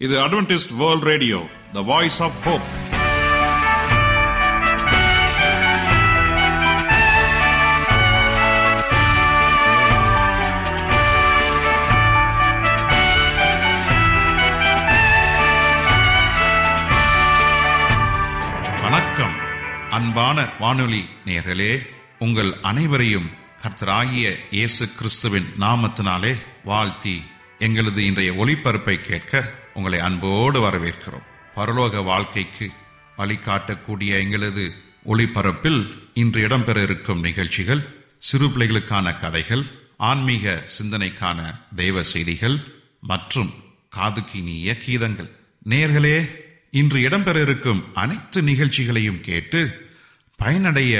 இது Adventist world radio the voice of hope வணக்கம். அன்பான வானொலி நேர்களே உங்கள் அனைவரையும் கர்த்தராகிய இயேசு கிறிஸ்துவின் நாமத்தினாலே வாழ்த்தி எங்களது இன்றைய ஒளிபரப்பை கேட்க உங்களை அன்போடு வரவேற்கிறோம். பரலோக வாழ்க்கைக்கு வழிகாட்டக்கூடிய எங்களது ஒளிபரப்பில் இன்று இடம்பெற இருக்கும் நிகழ்ச்சிகள் சிறு பிள்ளைகளுக்கான கதைகள் ஆன்மீக சிந்தனைக்கான தெய்வ செய்திகள் மற்றும் காதுக்கினிய கீதங்கள். நேர்களே இன்று இடம்பெற இருக்கும் அனைத்து நிகழ்ச்சிகளையும் கேட்டு பயனடைய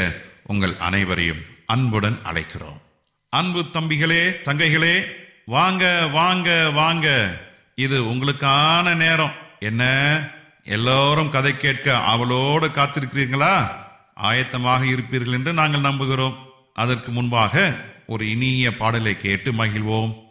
உங்கள் அனைவரையும் அன்புடன் அழைக்கிறோம். அன்பு தம்பிகளே தங்கைகளே வாங்க வாங்க வாங்க. இது உங்களுக்கான நேரம். என்ன? எல்லோரும் கதை கேட்க அவளோடு காத்திருக்கிறீர்களா? ஆயத்தமாக இருப்பீர்கள் என்று நாங்கள் நம்புகிறோம். அதற்கு முன்பாக ஒரு இனிய பாடலை கேட்டு மகிழ்வோம்.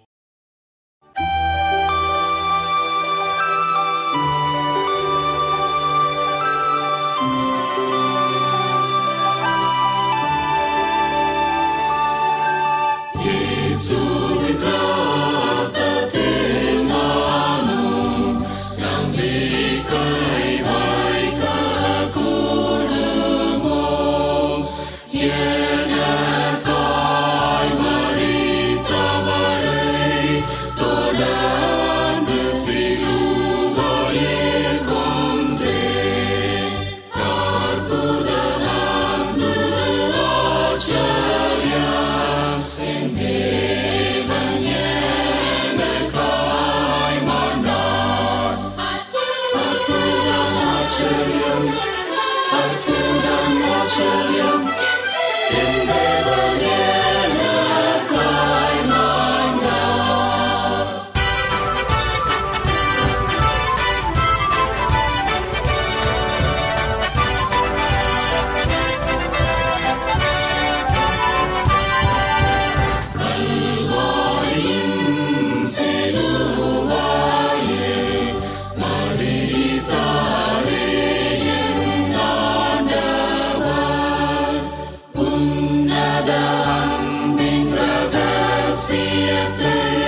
சிங்க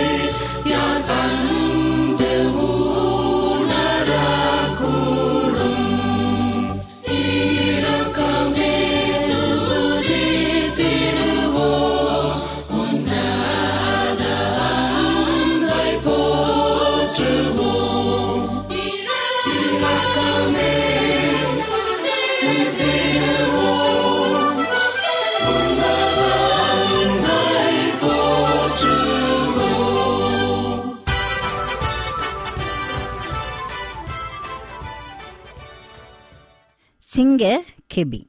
கெபி.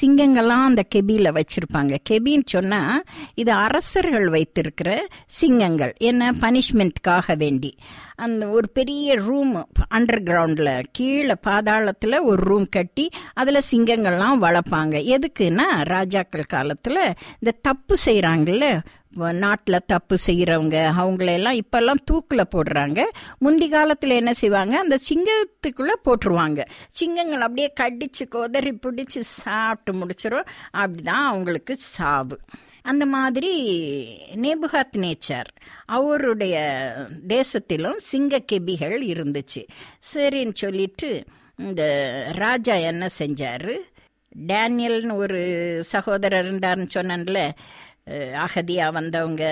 சிங்கங்கள்லாம் அந்த கெபியில் வச்சுருப்பாங்க. கெபின்னு சொன்னால் இது அரசர்கள் வைத்திருக்கிற சிங்கங்கள். என்ன? பனிஷ்மெண்ட்காக வேண்டி. அந்த ஒரு பெரிய ரூம் அண்டர் கிரவுண்டில் கீழே பாதாளத்தில் ஒரு ரூம் கட்டி அதில் சிங்கங்கள்லாம் வளர்ப்பாங்க. எதுக்குன்னா ராஜாக்கள் காலத்தில் இந்த தப்பு செய்கிறாங்கல்ல நாட்டில் தப்பு செய்கிறவங்க அவங்களெல்லாம் இப்போல்லாம் தூக்கில் போடுறாங்க. முந்தி காலத்தில் என்ன செய்வாங்க? அந்த சிங்கத்துக்குள்ளே போட்டுருவாங்க. சிங்கங்கள் அப்படியே கடிச்சு கொதறி பிடிச்சி சாப்பிட்டு முடிச்சிடும் அப்படிதான் அவங்களுக்கு சாவு. அந்த மாதிரி நேபுகாத் நேச்சர் அவருடைய தேசத்திலும் சிங்க கெபிகள் இருந்துச்சு. சரின்னு சொல்லிட்டு இந்த ராஜா என்ன செஞ்சார்? டேனியல்னு ஒரு சகோதரர் இருந்தார்னு சொன்னேன்ல அகதியாக வந்தவங்க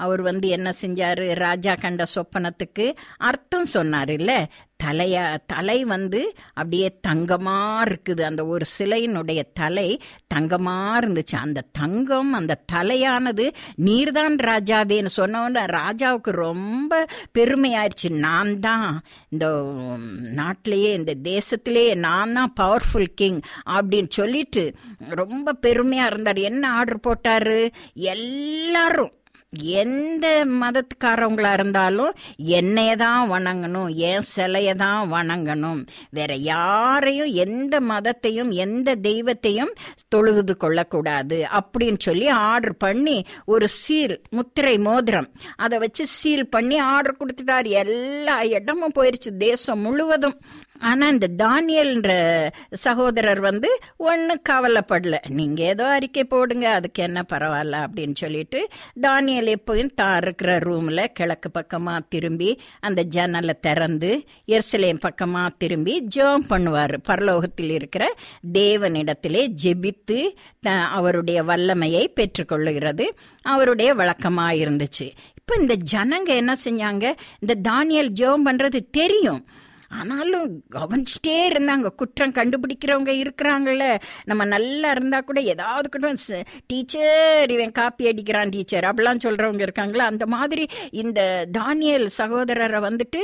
அவர் வந்து என்ன செஞ்சாரு? ராஜா கண்ட சொப்பனத்துக்கு அர்த்தம் சொன்னார் இல்ல? தலைய தலை வந்து அப்படியே தங்கமா இருக்குது. அந்த ஒரு சிலையினுடைய தலை தங்கமா இருந்துச்சு. அந்த தங்கம் அந்த தலையானது நீர்தான் ராஜாவேன்னு சொன்னோன்னு ராஜாவுக்கு ரொம்ப பெருமையாயிருச்சு. நான் தான் இந்த நாட்டிலேயே இந்த தேசத்திலேயே நான் தான் பவர்ஃபுல் கிங் அப்படின்னு சொல்லிட்டு ரொம்ப பெருமையா இருந்தார். என்ன ஆர்டர் போட்டாரு? எல்லாரும் எந்த மதத்துக்காரவங்களா இருந்தாலும் என்னைய தான் வணங்கணும் என் சிலைய தான் வணங்கணும். வேற யாரையும் எந்த மதத்தையும் எந்த தெய்வத்தையும் தொழுது கொள்ளக்கூடாது அப்படின்னு சொல்லி ஆர்டர் பண்ணி ஒரு சீல் முத்திரை மோதிரம். அதை வச்சு சீல் பண்ணி ஆர்டர் கொடுத்துட்டார். எல்லா இடமும் போயிருச்சு. தேசம் முழுவதும். ஆனா இந்த தானியல்ன்ற சகோதரர் வந்து ஒன்றும் கவலைப்படல. நீங்க ஏதோ அறிக்கை போடுங்க அதுக்கு என்ன பரவாயில்ல அப்படின்னு சொல்லிட்டு தானியல் எப்போயும் தான் இருக்கிற ரூம்ல கிழக்கு பக்கமா திரும்பி அந்த ஜன்னலை திறந்து எர்சலேம் பக்கமா திரும்பி ஜெபம் பண்ணுவார். பரலோகத்தில் இருக்கிற தேவனிடத்திலே ஜெபித்து த- அவருடைய வல்லமையை பெற்றுக்கொள்ளுகிறது. அவருடைய வழக்கமா இருந்துச்சு. இப்போ இந்த ஜனங்க என்ன செஞ்சாங்க? இந்த தானியல் ஜெபம் பண்றது தெரியும். ஆனாலும் கவனிச்சிட்டே இருந்தாங்க. குற்றம் கண்டுபிடிக்கிறவங்க இருக்கிறாங்கல்ல. நம்ம நல்லா இருந்தால் கூட ஏதாவது கூட டீச்சர் இவன் காப்பி அடிக்கிறான் டீச்சர். அப்படிலாம் சொல்கிறவங்க இருக்காங்களா? அந்த மாதிரி இந்த தானியல் சகோதரரை வந்துட்டு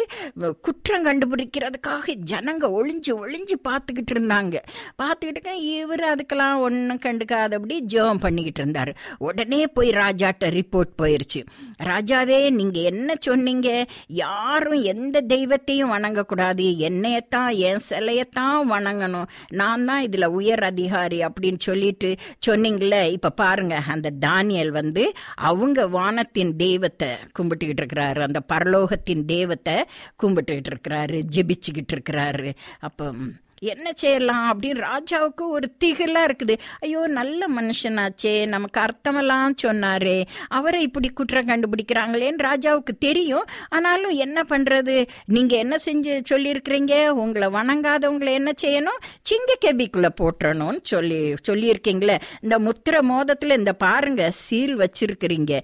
குற்றம் கண்டுபிடிக்கிறதுக்காக ஜனங்க ஒளிஞ்சு ஒளிஞ்சு பார்த்துக்கிட்டு இருந்தாங்க. பார்த்துக்கிட்டு இவர் அதுக்கெல்லாம் ஒன்றும் கண்டுக்காதபடி ஜெபம் பண்ணிக்கிட்டு இருந்தார். உடனே போய் ராஜாட்ட ரிப்போர்ட் போயிருச்சு. ராஜாவே நீங்கள் என்ன சொன்னீங்க? யாரும் எந்த தெய்வத்தையும் வணங்கக்கூடாது. என்னையத்தான் என் சிலையத்தான் வணங்கணும். நான் தான் இதுல உயர் அதிகாரி அப்படின்னு சொல்லிட்டு சொன்னீங்களே இப்ப பாருங்க அந்த தானியல் வந்து அவங்க வானத்தின் தெய்வத்தை கும்பிட்டுக்கிட்டு இருக்கிறாரு. அந்த பரலோகத்தின் தெய்வத்தை கும்பிட்டுக்கிட்டு இருக்கிறாரு ஜெபிச்சுக்கிட்டு இருக்கிறாரு. அப்போ என்ன செய்யலாம்? அப்படின்னு ராஜாவுக்கு ஒரு திகிலா இருக்குது. ஐயோ நல்ல மனுஷனாச்சே நமக்கு அர்த்தமெல்லாம் சொன்னாரே. அவரை இப்படி குற்றம் கண்டுபிடிக்கிறாங்களேன்னு ராஜாவுக்கு தெரியும். ஆனாலும் என்ன பண்றது? நீங்க என்ன செஞ்சு சொல்லியிருக்கிறீங்க? உங்களை வணங்காதவங்களை என்ன செய்யணும்? சிங்க கெபிக்குள்ள போட்டுறணும்னு சொல்லி சொல்லியிருக்கீங்களே. இந்த முத்திர மோதத்துல இந்த பாருங்க சீல் வச்சிருக்கிறீங்க.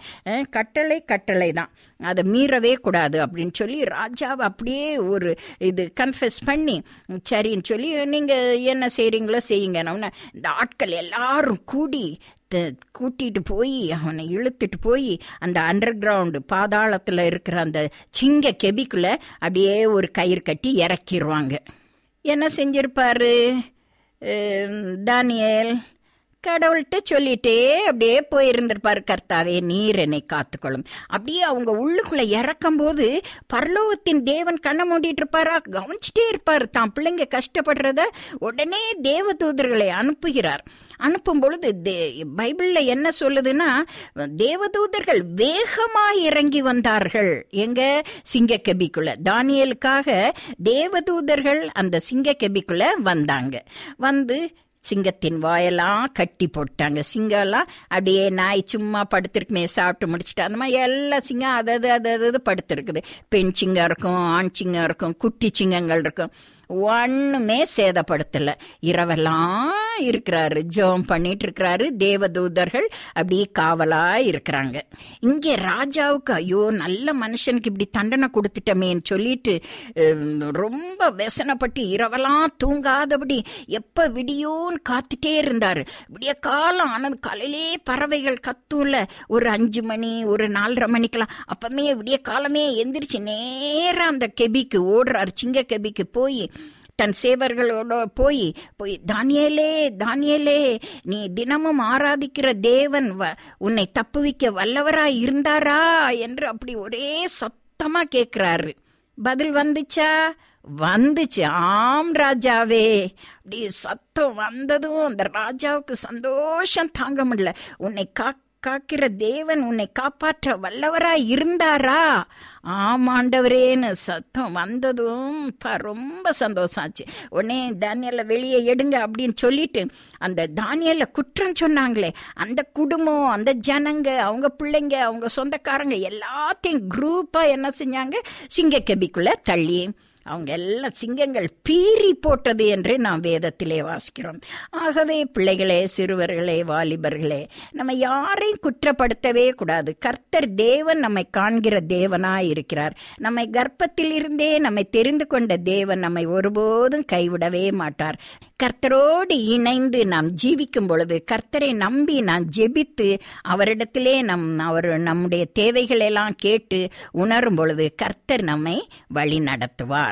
கட்டளை கட்டளை தான் அதை மீறவே கூடாது அப்படின்னு சொல்லி ராஜாவை அப்படியே ஒரு இது கன்ஃபெஸ் பண்ணி சரின்னு சொல்லி நீங்கள் என்ன செய்கிறீங்களோ செய்யுங்க. இந்த ஆட்கள் எல்லாரும் கூடி த- கூட்டிட்டு போய் அவனை இழுத்துட்டு போய் அந்த அண்டர் கிரவுண்டு பாதாளத்தில் இருக்கிற அந்த சிங்க கெபிக்குள்ள அப்படியே ஒரு கயிறு கட்டி இறக்கிடுவாங்க என்ன செஞ்சிருப்பாரு? தானியல் கடவுள்கிட்ட சொல்லிட்டே அப்படியே போயிருந்திருப்பார் கர்த்தாவே நீர் என்னை காத்துக்கொள்ளும். அப்படியே அவங்க உள்ளுக்குள்ள இறக்கும் போது பரலோகத்தின் தேவன் கண்ணை மூடிட்டு இருப்பாரா கவனிச்சுட்டே இருப்பார். தான் பிள்ளைங்க கஷ்டப்படுறத உடனே தேவதூதர்களை அனுப்புகிறார். அனுப்பும் பொழுது தே- பைபிள்ல என்ன சொல்லுதுன்னா தேவதூதர்கள் வேகமாக இறங்கி வந்தார்கள். எங்க? சிங்கக்கபிக்குள்ள. தானியலுக்காக தேவதூதர்கள் அந்த சிங்கக்கபிக்குள்ள வந்தாங்க. வந்து சிங்கத்தின் வாயெல்லாம் கட்டி போட்டாங்க. சிங்கம்லாம் அப்படியே நாய் சும்மா படுத்திருக்குமே சாப்பிட்டு முடிச்சுட்டு. அந்த மாதிரி எல்லா சிங்கம் அதது அதது அது படுத்திருக்குது. பெண் சிங்கம் இருக்கும் ஆண் சிங்கம் இருக்கும் குட்டி சிங்கங்கள் இருக்கும். ஒன்றுமே சேதப்படுத்தலை. இரவெல்லாம் இருக்கிறாரு ஜெபம் பண்ணிட்டு இருக்கிறாரு தேவதூதர்கள் அப்படியே காவலா இருக்கிறாங்க. இங்கே ராஜாவுக்கு ஐயோ நல்ல மனுஷனுக்கு இப்படி தண்டனை கொடுத்துட்டமேன்னு சொல்லிட்டு ரொம்ப வெசனப்பட்டு இரவெல்லாம் தூங்காதபடி எப்ப விடியோன்னு காத்துட்டே இருந்தாரு. விடிய காலம் ஆனது காலையிலே பறவைகள் கத்தும்ல ஒரு அஞ்சு மணி ஒரு நாலரை மணிக்கெல்லாம். அப்பமே விடிய காலமே எந்திரிச்சு நேரம் அந்த கெபிக்கு ஓடுறாரு சிங்க கெபிக்கு போய் தன் சேவர்களோட போய் போய் தானியலே தானியலே நீ தினமும் ஆராதிக்கிற தேவன் வ- உன்னை தப்புவிக்க வல்லவரா இருந்தாரா? என்று அப்படி ஒரே சத்தமா கேட்கிறாரு பதில் வந்துச்சா? வந்துச்சு. ஆம் ராஜாவே. அப்படி சத்தம் வந்ததும் அந்த ராஜாவுக்கு சந்தோஷம் தாங்க முடியல. உன்னை கா காக்கிற தேவன் உன்னை காப்பாற்ற வல்லவரா இருந்தாரா? ஆமாண்டவரேன்னு சத்தம் வந்ததும் ரொம்ப சந்தோஷம் ஆச்சு உடனே தானியலை வெளியே எடுங்க அப்படின்னு சொல்லிட்டு அந்த தானியலை குற்றம் சொன்னாங்களே. அந்த குடும்பம் அந்த ஜனங்க அவங்க பிள்ளைங்க அவங்க சொந்தக்காரங்க எல்லாத்தையும் குரூப்பாக என்ன செஞ்சாங்க? சிங்கக்கபிக்குள்ள தள்ளி. அவங்க எல்லாம் சிங்கங்கள் பீறி போட்டது என்று நாம் வேதத்திலே வாசிக்கிறோம். ஆகவே பிள்ளைகளே சிறுவர்களே வாலிபர்களே நம்ம யாரையும் குற்றப்படுத்தவே கூடாது. கர்த்தர் தேவன் நம்மை காண்கிற தேவனாய் இருக்கிறார். நம்மை கர்ப்பத்தில் இருந்தே நம்மை தெரிந்து கொண்ட தேவன் நம்மை ஒருபோதும் கைவிடவே மாட்டார். கர்த்தரோடு இணைந்து நாம் ஜீவிக்கும் பொழுது கர்த்தரை நம்பி நாம் ஜெபித்து அவரிடத்திலே நம் அவர் நம்முடைய தேவைகளெல்லாம் கேட்டு உணரும் பொழுது கர்த்தர் நம்மை வழி நடத்துவார்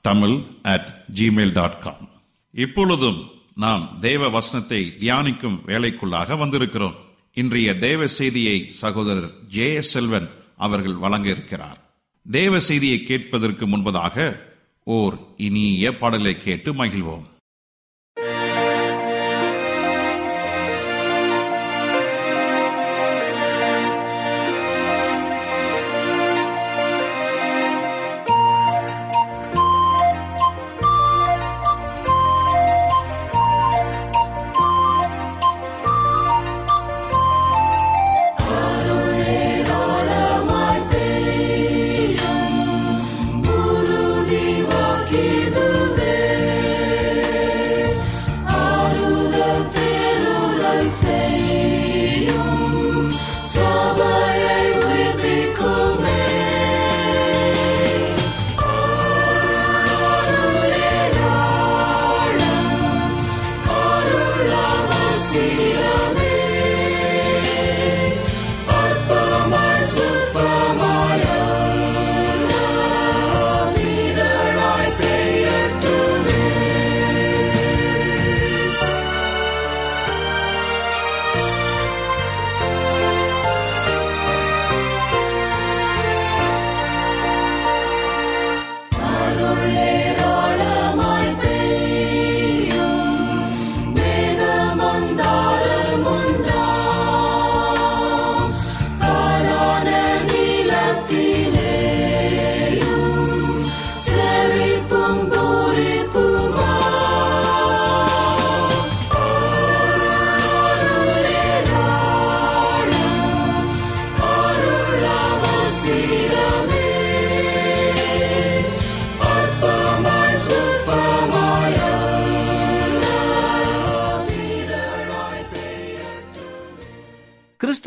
Tamil at Gmail dot com இப்பொழுதும் நாம் தேவ வசனத்தை தியானிக்கும் வேலைக்குள்ளாக வந்திருக்கிறோம். இன்றைய தேவ செய்தியை சகோதரர் ஜே எஸ் செல்வன் அவர்கள் வழங்க இருக்கிறார் தேவ செய்தியை கேட்பதற்கு முன்பதாக ஓர் இனிய பாடலை கேட்டு மகிழ்வோம்.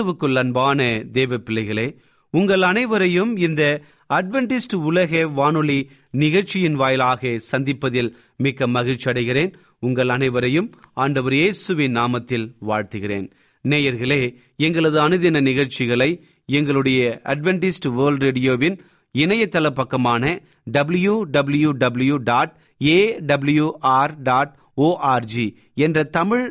கிறிஸ்துவுக்குள் அன்பான தேவ பிள்ளைகளே உங்கள் அனைவரையும் இந்த அட்வென்டிஸ்ட் உலக வானொலி நிகழ்ச்சியின் வாயிலாக சந்திப்பதில் மிக்க மகிழ்ச்சி அடைகிறேன். உங்கள் அனைவரையும் ஆண்டவர் இயேசுவின் நாமத்தில் வாழ்த்துகிறேன். நேயர்களே எங்களது அனுதின நிகழ்ச்சிகளை எங்களுடைய அட்வென்டிஸ்ட் வேர்ல்ட் ரேடியோவின் இணையதள பக்கமான W W W dot A WR dot ORG என்ற தமிழ்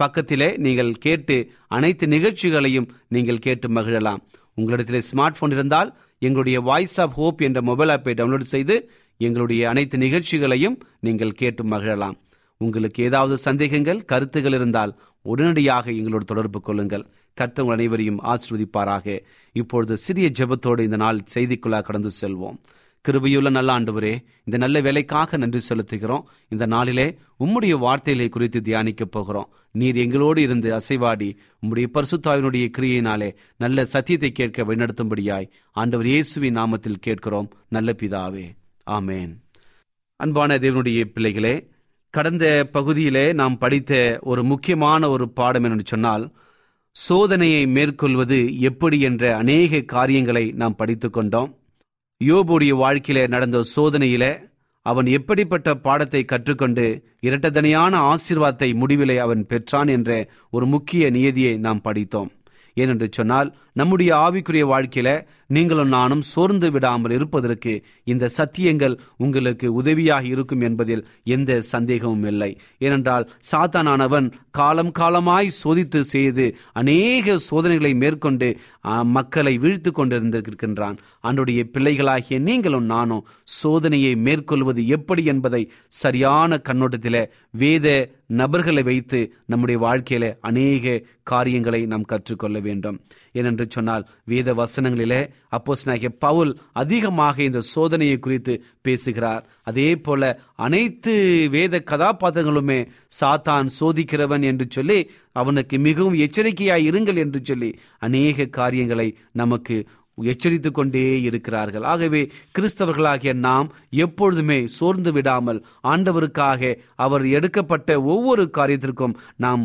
பக்கத்திலே நீங்கள் கேட்டு அனைத்து நிகழ்ச்சிகளையும் நீங்கள் கேட்டு மகிழலாம். உங்களிடத்தில் ஸ்மார்ட் போன் இருந்தால் எங்களுடைய வாய்ஸ் ஆஃப் ஹோப் என்ற மொபைல் ஆப்பை டவுன்லோட் செய்து எங்களுடைய அனைத்து நிகழ்ச்சிகளையும் நீங்கள் கேட்டு மகிழலாம். உங்களுக்கு ஏதாவது சந்தேகங்கள் கருத்துகள் இருந்தால் உடனடியாக எங்களோடு தொடர்பு கொள்ளுங்கள். கர்த்தங்கள் அனைவரையும் ஆசிர்வதிப்பாராக. இப்பொழுது சிறிய ஜெபத்தோடு இந்த நாள் செய்திக்குள்ளா கடந்து செல்வோம். கிருபையுள்ள நல்ல ஆண்டவரே இந்த நல்ல வேலைக்காக நன்றி செலுத்துகிறோம். இந்த நாளிலே உம்முடைய வார்த்தைகளை குறித்து தியானிக்க போகிறோம். நீர் எங்களோடு இருந்து அசைவாடி உம்முடைய பரிசுத்தாவினுடைய கிரியையினாலே நல்ல சத்தியத்தை கேட்க வழிநடத்தும்படியாய் ஆண்டவர் இயேசுவின் நாமத்தில் கேட்கிறோம். நல்ல பிதாவே. ஆமேன். அன்பான தேவனுடைய பிள்ளைகளே கடந்த பகுதியிலே நாம் படித்த ஒரு முக்கியமான ஒரு பாடம் என்று சொன்னால் சோதனையை மேற்கொள்வது எப்படி என்ற அநேக காரியங்களை நாம் படித்து கொண்டோம். யோபுடைய வாழ்க்கையில நடந்த சோதனையில அவன் எப்படிப்பட்ட பாடத்தை கற்றுக்கொண்டு இரட்டதனையான ஆசீர்வாதத்தை முடிவிலே அவன் பெற்றான் என்ற ஒரு முக்கிய நியதியை நாம் படித்தோம். ஏனென்று சொன்னால் நம்முடைய ஆவிக்குரிய வாழ்க்கையில நீங்களும் நானும் சோர்ந்து விடாமல் இருப்பதற்கு இந்த சத்தியங்கள் உங்களுக்கு உதவியாக இருக்கும் என்பதில் எந்த சந்தேகமும் இல்லை. ஏனென்றால் சாத்தானானவன் காலம் காலமாய் சோதித்து செய்து அநேக சோதனைகளை மேற்கொண்டு மக்களை வீழ்த்து கொண்டிருந்திருக்கின்றான். அன்றைய பிள்ளைகளாகிய நீங்களும் நானும் சோதனையை மேற்கொள்வது எப்படி என்பதை சரியான கண்ணோட்டத்தில் வேத நபர்களை வைத்து நம்முடைய வாழ்க்கையில அநேக காரியங்களை நாம் கற்றுக்கொள்ள வேண்டும். ஏனென்று சொன்னால் வேத வசனங்களிலே அப்போஸ் நாகிய பவுல் அதிகமாக இந்த சோதனையை குறித்து பேசுகிறார். அதே போல அனைத்து வேத கதாபாத்திரங்களுமே சாத்தான் சோதிக்கிறவன் என்று சொல்லி அவனுக்கு மிகவும் எச்சரிக்கையாய் இருங்கள் என்று சொல்லி அநேக காரியங்களை நமக்கு எச்சரித்து கொண்டே இருக்கிறார்கள். ஆகவே கிறிஸ்தவர்களாகிய நாம் எப்பொழுதுமே சோர்ந்து விடாமல் ஆண்டவருக்காக அவர் எடுக்கப்பட்ட ஒவ்வொரு காரியத்திற்கும் நாம்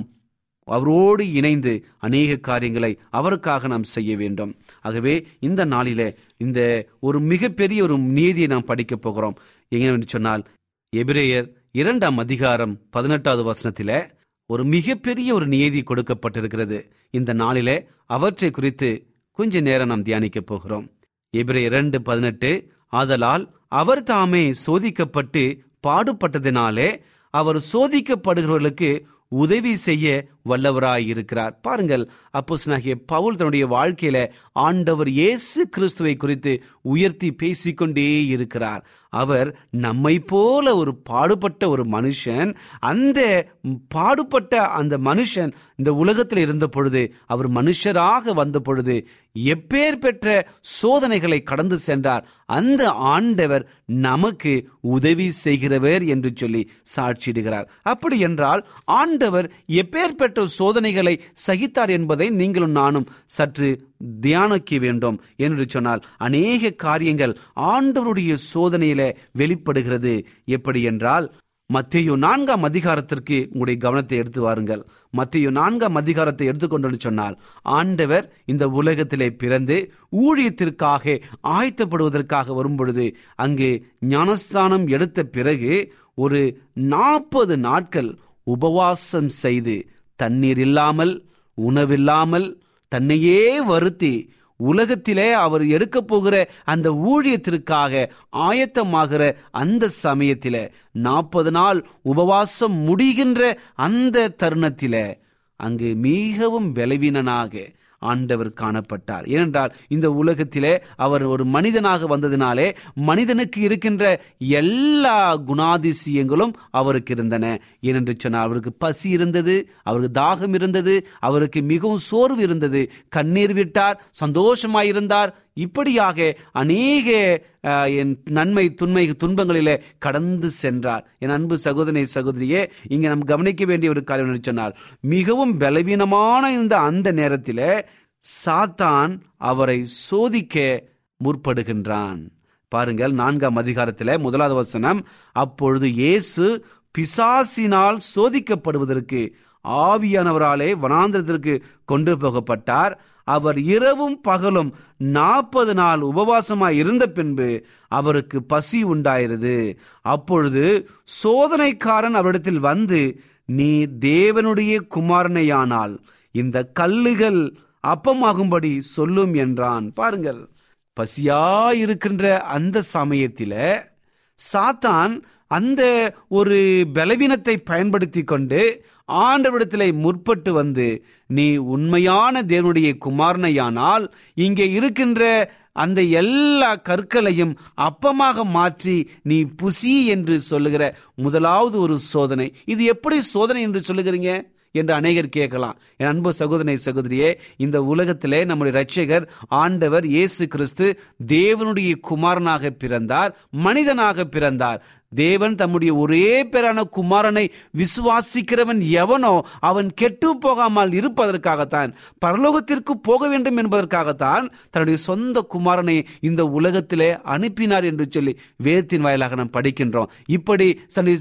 அவரோடு இணைந்து அநேக காரியங்களை அவருக்காக நாம் செய்ய வேண்டும். ஆகவே இந்த நாளில இந்த ஒரு மிகப்பெரிய ஒரு நீதியை நாம் படிக்கப் போகிறோம். எங்கன்னு சொன்னால் எபிரேயர் இரண்டாம் அதிகாரம் பதினெட்டாவது வசனத்தில ஒரு மிகப்பெரிய ஒரு நியதி கொடுக்கப்பட்டிருக்கிறது. இந்த நாளில அவற்றை குறித்து கொஞ்ச நேரம் நாம் தியானிக்க போகிறோம். எபிரே இரண்டு பதினெட்டு ஆதலால் அவர் தாமே சோதிக்கப்பட்டு பாடுபட்டதினாலே அவர் சோதிக்கப்படுகிறவர்களுக்கு உதவி செய்ய வல்லவராயிருக்கிறார். பாருங்கள் அப்போஸ் அப்போஸ்தலனாகிய பவுல் தன்னுடைய வாழ்க்கையில ஆண்டவர் இயேசு கிறிஸ்துவை குறித்து உயர்த்தி பேசிக்கொண்டே இருக்கிறார். அவர் நம்மை போல ஒரு பாடுபட்ட ஒரு மனுஷன் அந்த பாடுபட்ட அந்த மனுஷன் இந்த உலகத்தில் இருந்த பொழுது அவர் மனுஷராக வந்த பொழுது எப்பேர் பெற்ற சோதனைகளை கடந்து சென்றார். அந்த ஆண்டவர் நமக்கு உதவி செய்கிறவர் என்று சொல்லி சாட்சியிடுகிறார். அப்படி என்றால் ஆண்டவர் எப்பேர் பெற்ற சோதனைகளை சகித்தார் என்பதை நீங்களும் நானும் சற்று தியானிக்க வேண்டும் என்று சொன்னால் அநேக காரியங்கள் ஆண்டவருடைய சோதனையில வெளிப்படுகிறது. எப்படி என்றால் மத்திய நான்காம் அதிகாரத்திற்கு உங்களுடைய கவனத்தை எடுத்து வாருங்கள். மத்திய நான்காம் அதிகாரத்தை எடுத்துக்கொண்டு சொன்னால் ஆண்டவர் இந்த உலகத்திலே பிறந்து ஊழியத்திற்காக ஆயத்தப்படுவதற்காக வரும்பொழுது அங்கு ஞானஸ்தானம் எடுத்த பிறகு ஒரு நாற்பது நாட்கள் உபவாசம் செய்து தண்ணீர் இல்லாமல் உணவில்லாமல் தன்னையே வருத்தி உலகத்திலே அவர் எடுக்க போகிற அந்த ஊழியத்திற்காக ஆயத்தமாகிற அந்த சமயத்தில் நாற்பது நாள் உபவாசம் முடிகின்ற அந்த தருணத்தில் அங்கு மிகவும் விளைவினனாக ஆண்டவர் காணப்பட்டார். ஏனென்றால் இந்த உலகத்திலே அவர் ஒரு மனிதனாக வந்ததினாலே மனிதனுக்கு இருக்கின்ற எல்லா குணாதிசயங்களும் அவருக்கு இருந்தன. ஏனென்று சொன்னால் அவருக்கு பசி இருந்தது அவருக்கு தாகம் இருந்தது அவருக்கு மிகவும் சோர்வு இருந்தது. கண்ணீர் விட்டார் சந்தோஷமாயிருந்தார் இப்படியாக அநேக என் நன்மை துன்மை துன்பங்களிலே கடந்து சென்றார். என் அன்பு சகோதரி சகோதரியே இங்கே நாம் கவனிக்க வேண்டிய ஒரு காரியம் சொன்னால் மிகவும் பலவீனமான இந்த அந்த நேரத்தில் சாத்தான் அவரை சோதிக்க முற்படுகின்றான். பாருங்கள் நான்காம் அதிகாரத்தில் முதலாவது வசனம் அப்பொழுது இயேசு பிசாசினால் சோதிக்கப்படுவதற்கு ஆவியானவராலே வனாந்திரத்திற்கு கொண்டு போகப்பட்டார். அவர் இரவும் பகலும் நாற்பது நாள் உபவாசமாய் இருந்த பின்பு அவருக்கு பசி உண்டாயிருது. அப்பொழுது சோதனைக்காரன் அவரிடத்தில் வந்து நீ தேவனுடைய குமாரனையானால் இந்த கல்லுகள் அப்பமாகும்படி சொல்லும் என்றான். பாருங்கள். பசியாயிருக்கின்ற அந்த சமயத்தில சாத்தான் அந்த ஒரு பலவீனத்தை பயன்படுத்தி கொண்டு ஆண்டவிடத்திலே முற்பட்டு வந்து நீ உண்மையான தேவனுடைய குமாரனையானால் இங்கே இருக்கின்ற அந்த எல்லா கற்களையும் அப்பமாக மாற்றி நீ புசி என்று சொல்லுகிற முதலாவது ஒரு சோதனை. இது எப்படி சோதனை என்று சொல்லுகிறீங்க? என்று அநேகர் கேட்கலாம். என் அன்பு சகோதரி சகோதரியே இந்த உலகத்திலே நம்முடைய ரட்சகர் ஆண்டவர் இயேசு கிறிஸ்து தேவனுடைய குமாரனாக பிறந்தார் மனிதனாக பிறந்தார். தேவன் தம்முடைய ஒரே பேரான குமாரனை விசுவாசிக்கிறவன் எவனோ அவன் கெட்டு போகாமல் இருப்பதற்காகத்தான் பரலோகத்திற்கு போக வேண்டும் என்பதற்காகத்தான் தன்னுடைய சொந்த குமாரனை இந்த உலகத்திலே அனுப்பினார் என்று சொல்லி வேதத்தின் வாயிலாக நாம் படிக்கின்றோம். இப்படி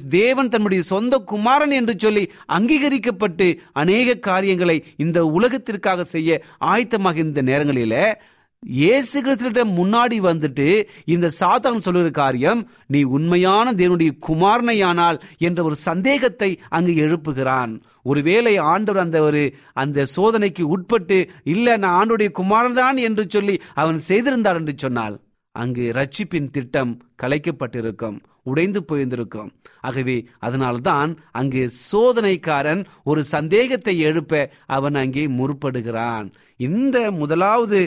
தேவன் தன்னுடைய சொந்த குமாரன் என்று சொல்லி அங்கீகரிக்கப்பட்டு அநேக காரியங்களை இந்த உலகத்திற்காக செய்ய ஆயத்தமாக இந்த நேரங்களிலே இயேசு கிறிஸ்துவிட்ட முன்னாடி வந்துட்டு இந்த சாத்தான் சொல்லுகிற காரியம் நீ உண்மையான தேவனுடைய குமாரனையானால் என்ற ஒரு சந்தேகத்தை அங்கு எழுப்புகிறான். ஒருவேளை ஆண்டவர் அந்த ஒரு அந்த சோதனைக்கு உட்பட்டு இல்ல நான் ஆண்டுடைய குமாரன் தான் என்று சொல்லி அவன் செய்திருந்தார் என்று சொன்னால் அங்கு ரட்சிப்பின் திட்டம் கலைக்கப்பட்டிருக்கும். உடைந்து போயிருந்திருக்கும். ஆகவே அதனால்தான் அங்கு சோதனைக்காரன் ஒரு சந்தேகத்தை எழுப்ப அவன் அங்கே முற்படுகிறான் இந்த முதலாவது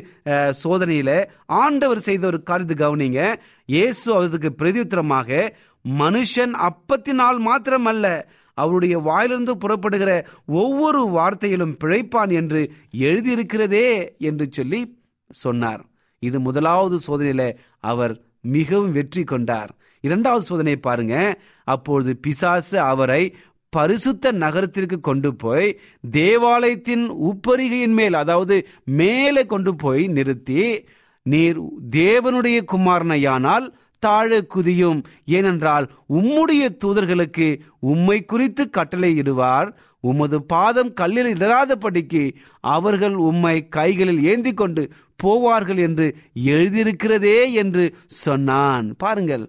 சோதனையில ஆண்டவர் செய்த ஒரு காரியத்தை கவனிங்க. இயேசு அவருக்கு பிரதியுத்தரமாக மனுஷன் அப்பத்தினால் மாத்திரமல்ல அவருடைய வாயிலிருந்து புறப்படுகிற ஒவ்வொரு வார்த்தையிலும் பிழைப்பான் என்று எழுதியிருக்கிறதே என்று சொல்லி சொன்னார். இது முதலாவது சோதனையில அவர் மிகவும் வெற்றி கொண்டார். இரண்டாவது சோதனை பாருங்க. அப்பொழுது பிசாசு அவரை பரிசுத்த நகரத்திற்கு கொண்டு போய் தேவாலயத்தின் உப்பரிகையின் மேல் அதாவது மேலே கொண்டு போய் நிறுத்தி நீர் தேவனுடைய குமாரனையானால் தாழ குதியும். ஏனென்றால் உம்முடைய தூதர்களுக்கு உம்மை குறித்து கட்டளையிடுவார் உமது பாதம் கல்லில் இடராதபடிக்கு அவர்கள் உம்மை கைகளில் ஏந்தி கொண்டு போவார்கள் என்று எழுதியிருக்கிறதே என்று சொன்னான். பாருங்கள்.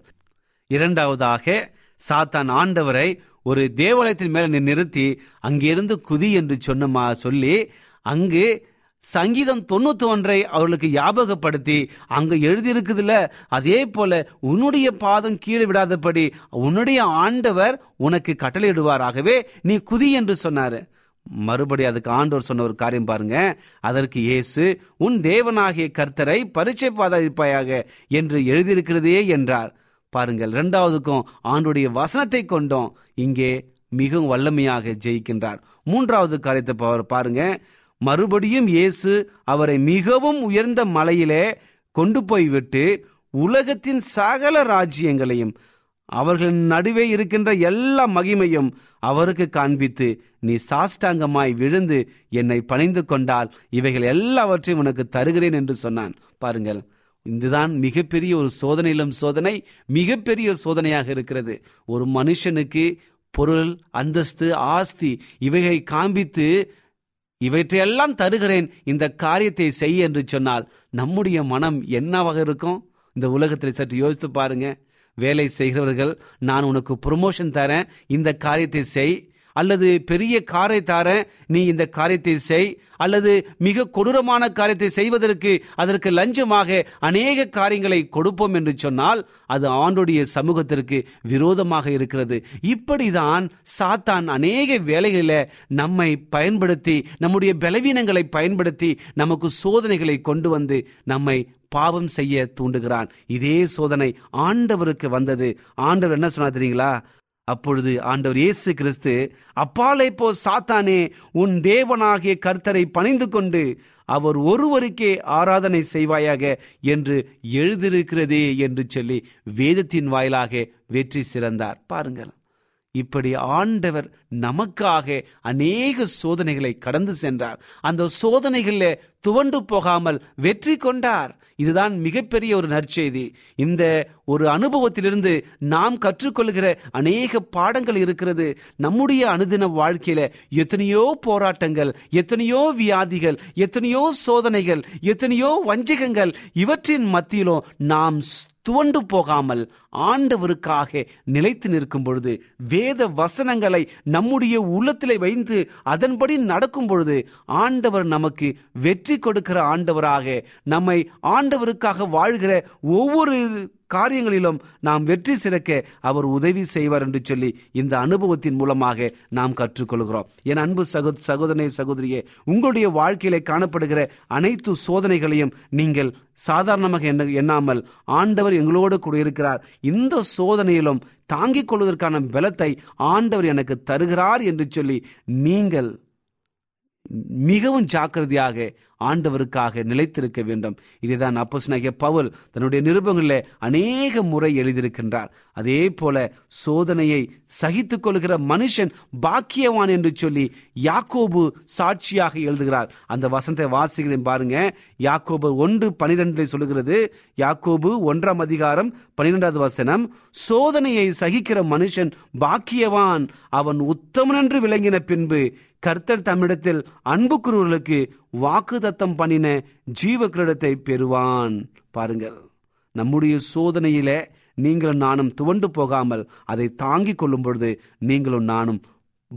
இரண்டாவதாக சாத்தான் ஆண்டவரை ஒரு தேவாலயத்தின் மேல நிறுத்தி அங்கிருந்து குதி என்று சொன்னமா சொல்லி அங்கு சங்கீதம் தொண்ணூத்தி ஒன்றை அவர்களுக்கு ஞாபகப்படுத்தி அங்க எழுதியிருக்குதுல அதே போல உன்னுடைய பாதம் கீழே விடாதபடி உன்னுடைய ஆண்டவர் உனக்கு கட்டளையிடுவாராகவே நீ குதி என்று சொன்னாரு. மறுபடி அதுக்கு ஆண்டவர் சொன்ன ஒரு காரியம் பாருங்க. அதற்கு இயேசு உன் தேவனாகிய கர்த்தரை பரிச்சை பாதிப்பாயாக என்று எழுதியிருக்கிறதே என்றார். பாருங்கள் இரண்டாவதுக்கும் ஆண்டுடைய வசனத்தை கொண்டும். இங்கே மிகவும் வல்லமையாக ஜெயிக்கின்றார். மூன்றாவது காரியத்தை பாருங்க. மறுபடியும் இயேசு அவரை மிகவும் உயர்ந்த மலையிலே கொண்டு போய்விட்டு உலகத்தின் சகல ராஜ்யங்களையும் அவர்களின் நடுவே இருக்கின்ற எல்லா மகிமையும் அவருக்கு காண்பித்து நீ சாஷ்டாங்கமாய் விழுந்து என்னை பணிந்து கொண்டால் இவைகள் எல்லாவற்றையும் உனக்கு தருகிறேன் என்று சொன்னான். பாருங்கள் இதுதான் மிகப்பெரிய ஒரு சோதனையிலும் சோதனை மிகப்பெரிய ஒரு சோதனையாக இருக்கிறது. ஒரு மனுஷனுக்கு பொருள் அந்தஸ்து ஆஸ்தி இவைகளை காண்பித்து இவற்றையெல்லாம் தருகிறேன் இந்த காரியத்தை செய் என்று சொன்னால் நம்முடைய மனம் என்னவாக இருக்கும்? இந்த உலகத்தில் சற்று யோசித்து பாருங்க. வேலை செய்கிறவர்கள் நான் உனக்கு ப்ரொமோஷன் தரேன் இந்த காரியத்தை செய். அல்லது பெரிய காரை தார நீ இந்த காரியத்தை செய் அல்லது மிக கொடூரமான காரியத்தை செய்வதற்கு அதற்கு லஞ்சமாக அநேக காரியங்களை கொடுப்போம் என்று சொன்னால் அது ஆண்டுடைய சமூகத்திற்கு விரோதமாக இருக்கிறது. இப்படிதான் சாத்தான் அநேக வேலைகளில் நம்மை பயன்படுத்தி நம்முடைய பலவீனங்களை பயன்படுத்தி நமக்கு சோதனைகளை கொண்டு வந்து நம்மை பாவம் செய்ய தூண்டுகிறான். இதே சோதனை ஆண்டவருக்கு வந்தது. ஆண்டவர் என்ன சொன்னா தெரியுங்களா? அப்பொழுது ஆண்டவர் இயேசு கிறிஸ்து அப்பாலை போ சாத்தானே உன் தேவனாகிய கர்த்தரை பணிந்து கொண்டு அவர் ஒருவருக்கே ஆராதனை செய்வாயாக என்று எழுதியிருக்கிறதே என்று சொல்லி வேதத்தின் வாயிலாக வெற்றி சிறந்தார். பாருங்கள் இப்படி ஆண்டவர் நமக்காக அநேக சோதனைகளை கடந்து சென்றார். அந்த சோதனைகளில் துவண்டு போகாமல் வெற்றி கொண்டார். இதுதான் மிகப்பெரிய ஒரு நற்செய்தி. இந்த ஒரு அனுபவத்திலிருந்து நாம் கற்றுக்கொள்கிற அநேக பாடங்கள் இருக்கிறது. நம்முடைய அனுதின வாழ்க்கையில எத்தனையோ போராட்டங்கள் எத்தனையோ வியாதிகள் எத்தனையோ சோதனைகள் எத்தனையோ வஞ்சகங்கள் இவற்றின் மத்தியிலும் நாம் துவண்டு போகாமல் ஆண்டவருக்காக நிலைத்து நிற்கும் பொழுது வேத வசனங்களை நம்முடைய உள்ளத்திலே வைத்து அதன்படி நடக்கும் பொழுது ஆண்டவர் நமக்கு வெற்றி கொடுக்கிற ஆண்டவராக நம்மை ஆண்டவருக்காக வாழ்கிற ஒவ்வொரு காரியங்களிலும் நாம் வெற்றி சிறக்க அவர் உதவி செய்வார் என்று சொல்லி இந்த அனுபவத்தின் மூலமாக நாம் கற்றுக்கொள்கிறோம். என் அன்பு சகோ சகோதரனை சகோதரியே உங்களுடைய வாழ்க்கையில காணப்படுகிற அனைத்து சோதனைகளையும் நீங்கள் சாதாரணமாக எண்ண எண்ணாமல் ஆண்டவர் எங்களோடு கூட இருக்கிறார் இந்த சோதனையிலும் தாங்கிக் கொள்வதற்கான பலத்தை ஆண்டவர் எனக்கு தருகிறார் என்று சொல்லி நீங்கள் மிகவும் ஜாக்கிரதையாக ஆண்டவருக்காக நிலைத்திருக்க வேண்டும். இதைதான் அப்போஸ்னாகிய பவுல் தன்னுடைய நிருபங்களில் அநேக முறை எழுதியிருக்கின்றார். அதே போல சோதனையை சகித்துக் கொள்கிற மனுஷன் பாக்கியவான் என்று சொல்லி யாக்கோபு சாட்சியாக எழுதுகிறார். அந்த வசந்த வாசிகளையும் பாருங்க. யாக்கோபு ஒன்று பனிரெண்டு சொல்லுகிறது. யாக்கோபு ஒன்றாம் அதிகாரம் பனிரெண்டாவது வசனம் சோதனையை சகிக்கிற மனுஷன் பாக்கியவான். அவன் உத்தமன் என்று விளங்கின பின்பு கர்த்தர் தம்மிடத்தில் அன்பு வாக்குதத்தம் பண்ணின ஜீவ கிரீடத்தை பெறுவான். பாருங்கள். நம்முடைய சோதனையில நீங்களும் நானும் துவண்டு போகாமல் அதை தாங்கிக் கொள்ளும் பொழுது நீங்களும் நானும்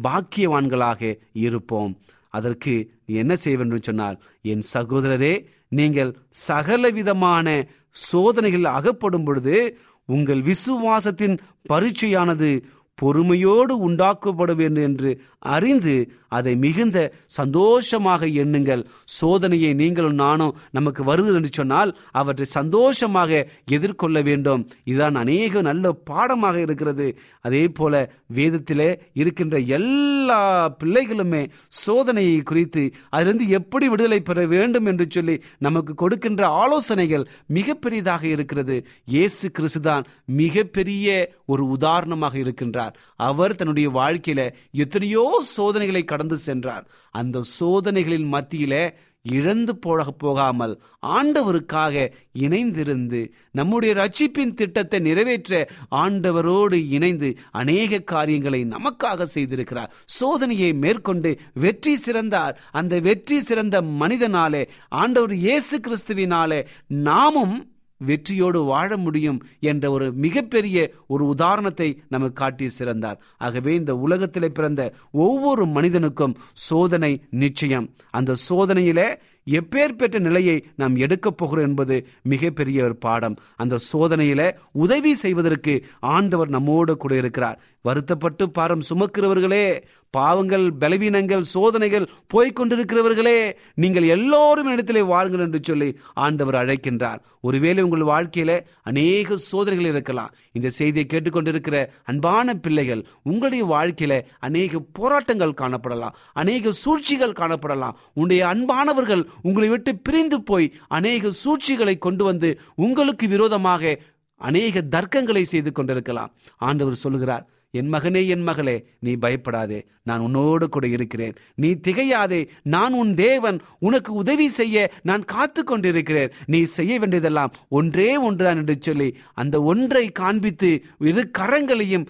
பாக்கியவான்களாக இருப்போம். அதற்கு என்ன செய்ய சொன்னால் என் சகோதரரே நீங்கள் சகல விதமான சோதனைகள் அகப்படும் பொழுது உங்கள் விசுவாசத்தின் பரீட்சையானது பொறுமையோடு உண்டாக்கப்பட வேண்டும் என்று அறிந்து அதை மிகுந்த சந்தோஷமாக எண்ணுங்கள். சோதனையை நீங்களும் நானும் நமக்கு வருது என்று சொன்னால் அவற்றை சந்தோஷமாக எதிர்கொள்ள வேண்டும். இதுதான் அநேக நல்ல பாடமாக இருக்கிறது. அதே போல வேதத்திலே இருக்கின்ற எல்லா பிள்ளைகளுமே சோதனையை குறித்து அதிலிருந்து எப்படி விடுதலை பெற வேண்டும் என்று சொல்லி நமக்கு கொடுக்கின்ற ஆலோசனைகள் மிகப்பெரியதாக இருக்கிறது. இயேசு கிறிஸ்துதான் மிகப்பெரிய ஒரு உதாரணமாக இருக்கின்றார். அவர் தன்னுடைய வாழ்க்கையில எத்தனையோ சோதனைகளை கடந்து சென்றார். அந்த சோதனைகளின் மத்தியில இழந்து போக போகாமல் ஆண்டவருக்காக இணைந்திருந்து நம்முடைய ரட்சிப்பின் திட்டத்தை நிறைவேற்ற ஆண்டவரோடு இணைந்து அநேக காரியங்களை நமக்காக செய்திருக்கிறார். சோதனையை மேற்கொண்டு வெற்றி சிறந்தார். அந்த வெற்றி சிறந்த மனிதனாலே ஆண்டவர் இயேசு கிறிஸ்துவினாலே நாமும் வெற்றியோடு வாழ முடியும் என்ற ஒரு மிகப்பெரிய ஒரு உதாரணத்தை நமக்கு காட்டி சிறந்தார். ஆகவே இந்த உலகத்தில் பிறந்த ஒவ்வொரு மனிதனுக்கும் சோதனை நிச்சயம். அந்த சோதனையிலே எப்பேற்பட்ட நிலையை நாம் எடுக்கப் போகிறோம் என்பது மிகப்பெரிய ஒரு பாடம். அந்த சோதனையில உதவி செய்வதற்கு ஆண்டவர் நம்மோடு கூட இருக்கிறார். வருத்தப்பட்டு பாரம் சுமக்கிறவர்களே பாவங்கள் பலவீனங்கள் சோதனைகள் போய்கொண்டிருக்கிறவர்களே நீங்கள் எல்லோரும் இடத்திலே வாருங்கள் என்று சொல்லி ஆண்டவர் அழைக்கின்றார். ஒருவேளை உங்கள் வாழ்க்கையில அநேக சோதனைகள் இருக்கலாம். இந்த செய்தியை கேட்டுக்கொண்டிருக்கிற அன்பான பிள்ளைகள் உங்களுடைய வாழ்க்கையில அநேக போராட்டங்கள் காணப்படலாம். அநேக சூழ்ச்சிகள் காணப்படலாம். உன்னுடைய அன்பானவர்கள் உங்களை விட்டு பிரிந்து போய் அநேக சூழ்ச்சிகளை கொண்டு வந்து உங்களுக்கு விரோதமாக அநேக தர்க்கங்களை செய்து கொண்டிருக்கலாம். ஆண்டவர் சொல்லுகிறார் என் மகனே என் மகளே நீ பயப்படாதே. நான் உன்னோடு கூட இருக்கிறேன். நீ திகையாதே. நான் உன் தேவன். உனக்கு உதவி செய்ய நான் காத்து கொண்டிருக்கிறேன். நீ செய்ய வேண்டியதெல்லாம் ஒன்றே ஒன்றுதான் என்று சொல்லி அந்த ஒன்றை காண்பித்து இரு கரங்களையும்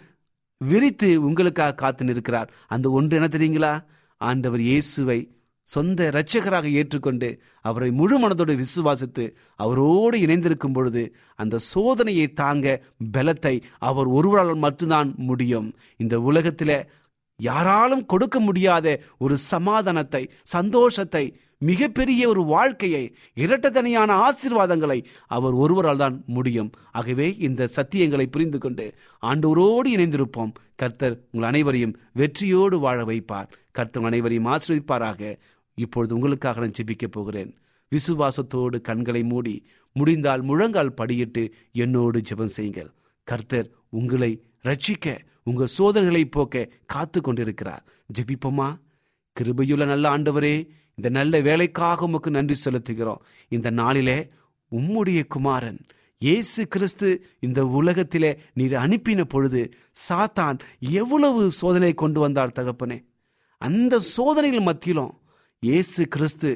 விரித்து உங்களுக்காக காத்து நிற்கிறார். அந்த ஒன்று என்ன தெரியுங்களா? ஆண்டவர் இயேசுவை சொந்த இரட்சகராக ஏற்றுக்கொண்டு அவரை முழு மனதோடு விசுவாசித்து அவரோடு இணைந்திருக்கும் பொழுது அந்த சோதனையை தாங்க பலத்தை அவர் ஒருவரால் மட்டும்தான் முடியும். இந்த உலகத்தில் யாராலும் கொடுக்க முடியாத ஒரு சமாதானத்தை சந்தோஷத்தை மிகப்பெரிய ஒரு வாழ்க்கையை இரட்டத்தனியான ஆசீர்வாதங்களை அவர் ஒருவரால் தான் முடியும். ஆகவே இந்த சத்தியங்களை புரிந்து கொண்டு ஆண்டோரோடு இணைந்திருப்போம். கர்த்தர் உங்கள் அனைவரையும் வெற்றியோடு வாழ வைப்பார். கர்த்தர் அனைவரையும் ஆசிரியப்பாராக இப்பொழுது உங்களுக்காக நான் ஜெபிக்கப் போகிறேன். விசுவாசத்தோடு கண்களை மூடி முடிந்தால் முழங்கால் படியிட்டு என்னோடு ஜெபம் செய்யுங்கள். கர்த்தர் உங்களை ரட்சிக்க உங்க சோதனைகளை போக்க காத்து கொண்டிருக்கிறார். ஜெபிப்போமா? கிருபையுள்ள நல்ல ஆண்டவரே இந்த நல்ல வேலைக்காக உமக்கு நன்றி செலுத்துகிறோம். இந்த நாளிலே உம்முடைய குமாரன் இயேசு கிறிஸ்து இந்த உலகத்திலே நீர் அனுப்பின பொழுது சாத்தான் எவ்வளவு சோதனை கொண்டு வந்தார் தகப்பனே. அந்த சோதனைகள் மத்தியிலும் இயேசு கிறிஸ்து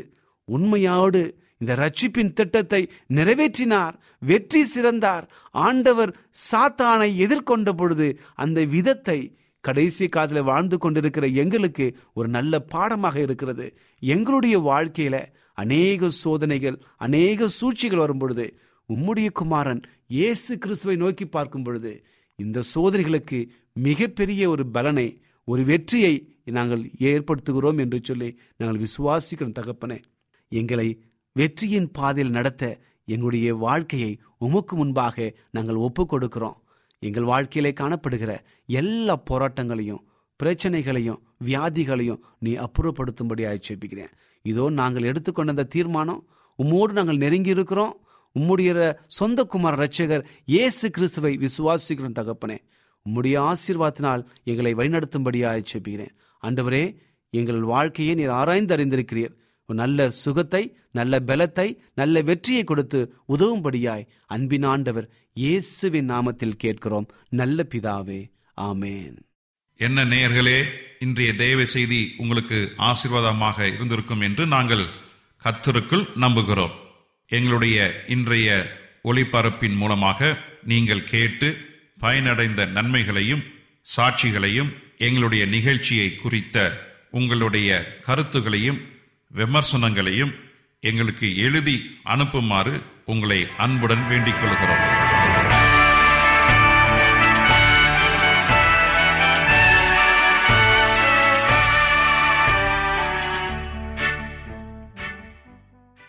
உண்மையோடு இந்த ரட்சிப்பின் திட்டத்தை நிறைவேற்றினார் வெற்றி சிறந்தார். ஆண்டவர் சாத்தானை எதிர்கொண்ட பொழுது அந்த விதத்தை கடைசி காலத்தில் வாழ்ந்து கொண்டிருக்கிற எங்களுக்கு ஒரு நல்ல பாடமாக இருக்கிறது. எங்களுடைய வாழ்க்கையில அநேக சோதனைகள் அநேக சூழ்ச்சிகள் வரும் பொழுது உம்முடைய குமாரன் இயேசு கிறிஸ்துவை நோக்கி பார்க்கும் பொழுது இந்த சோதனைகளுக்கு மிகப்பெரிய ஒரு பலனை ஒரு வெற்றியை நாங்கள் ஏற்படுத்துகிறோம் என்று சொல்லி நாங்கள் விசுவாசிக்கிறோம் தகப்பனே. எங்களை வெற்றியின் பாதையில் நடத்த எங்களுடைய வாழ்க்கையை உமக்கு முன்பாக நாங்கள் ஒப்பு கொடுக்கிறோம் எங்கள் வாழ்க்கையிலே காணப்படுகிற எல்லா போராட்டங்களையும் பிரச்சனைகளையும் வியாதிகளையும் நீ அப்புறப்படுத்தும்படி ஆட்சேபிக்கிறேன் இதோ நாங்கள் எடுத்துக்கொண்ட அந்த தீர்மானம் உம்மோடு நாங்கள் நெருங்கி இருக்கிறோம் உம்முடைய சொந்த குமார் ரட்சகர் இயேசு கிறிஸ்துவை விசுவாசிக்கிறோம் தகப்பனே. உம்முடைய ஆசீர்வாதத்தினால் எங்களை வழிநடத்தும்படியாக செப்பிக்கிறேன் ஆண்டவரே எங்கள் வாழ்க்கையை நீர் ஆராய்ந்து அறிந்திருக்கிறீர். நல்ல சுகத்தை நல்ல பலத்தை நல்ல வெற்றியை கொடுத்து உதவும்படியாய் அன்பின் ஆண்டவர் இயேசுவின் நாமத்தில் கேட்கிறோம். நல்ல பிதாவே ஆமேன். என்ன நேயர்களே இன்றைய தேவ செய்தி உங்களுக்கு ஆசீர்வாதமாக இருந்திருக்கும் என்று நாங்கள் கத்தருக்குள் நம்புகிறோம். எங்களுடைய இன்றைய ஒளிபரப்பின் மூலமாக நீங்கள் கேட்டு பயனடைந்த நன்மைகளையும் சாட்சிகளையும் எங்களுடைய நிகழ்ச்சியை குறித்த உங்களுடைய கருத்துகளையும் விமர்சனங்களையும் எங்களுக்கு எழுதி அனுப்புமாறு உங்களை அன்புடன் வேண்டிக் கொள்கிறோம்.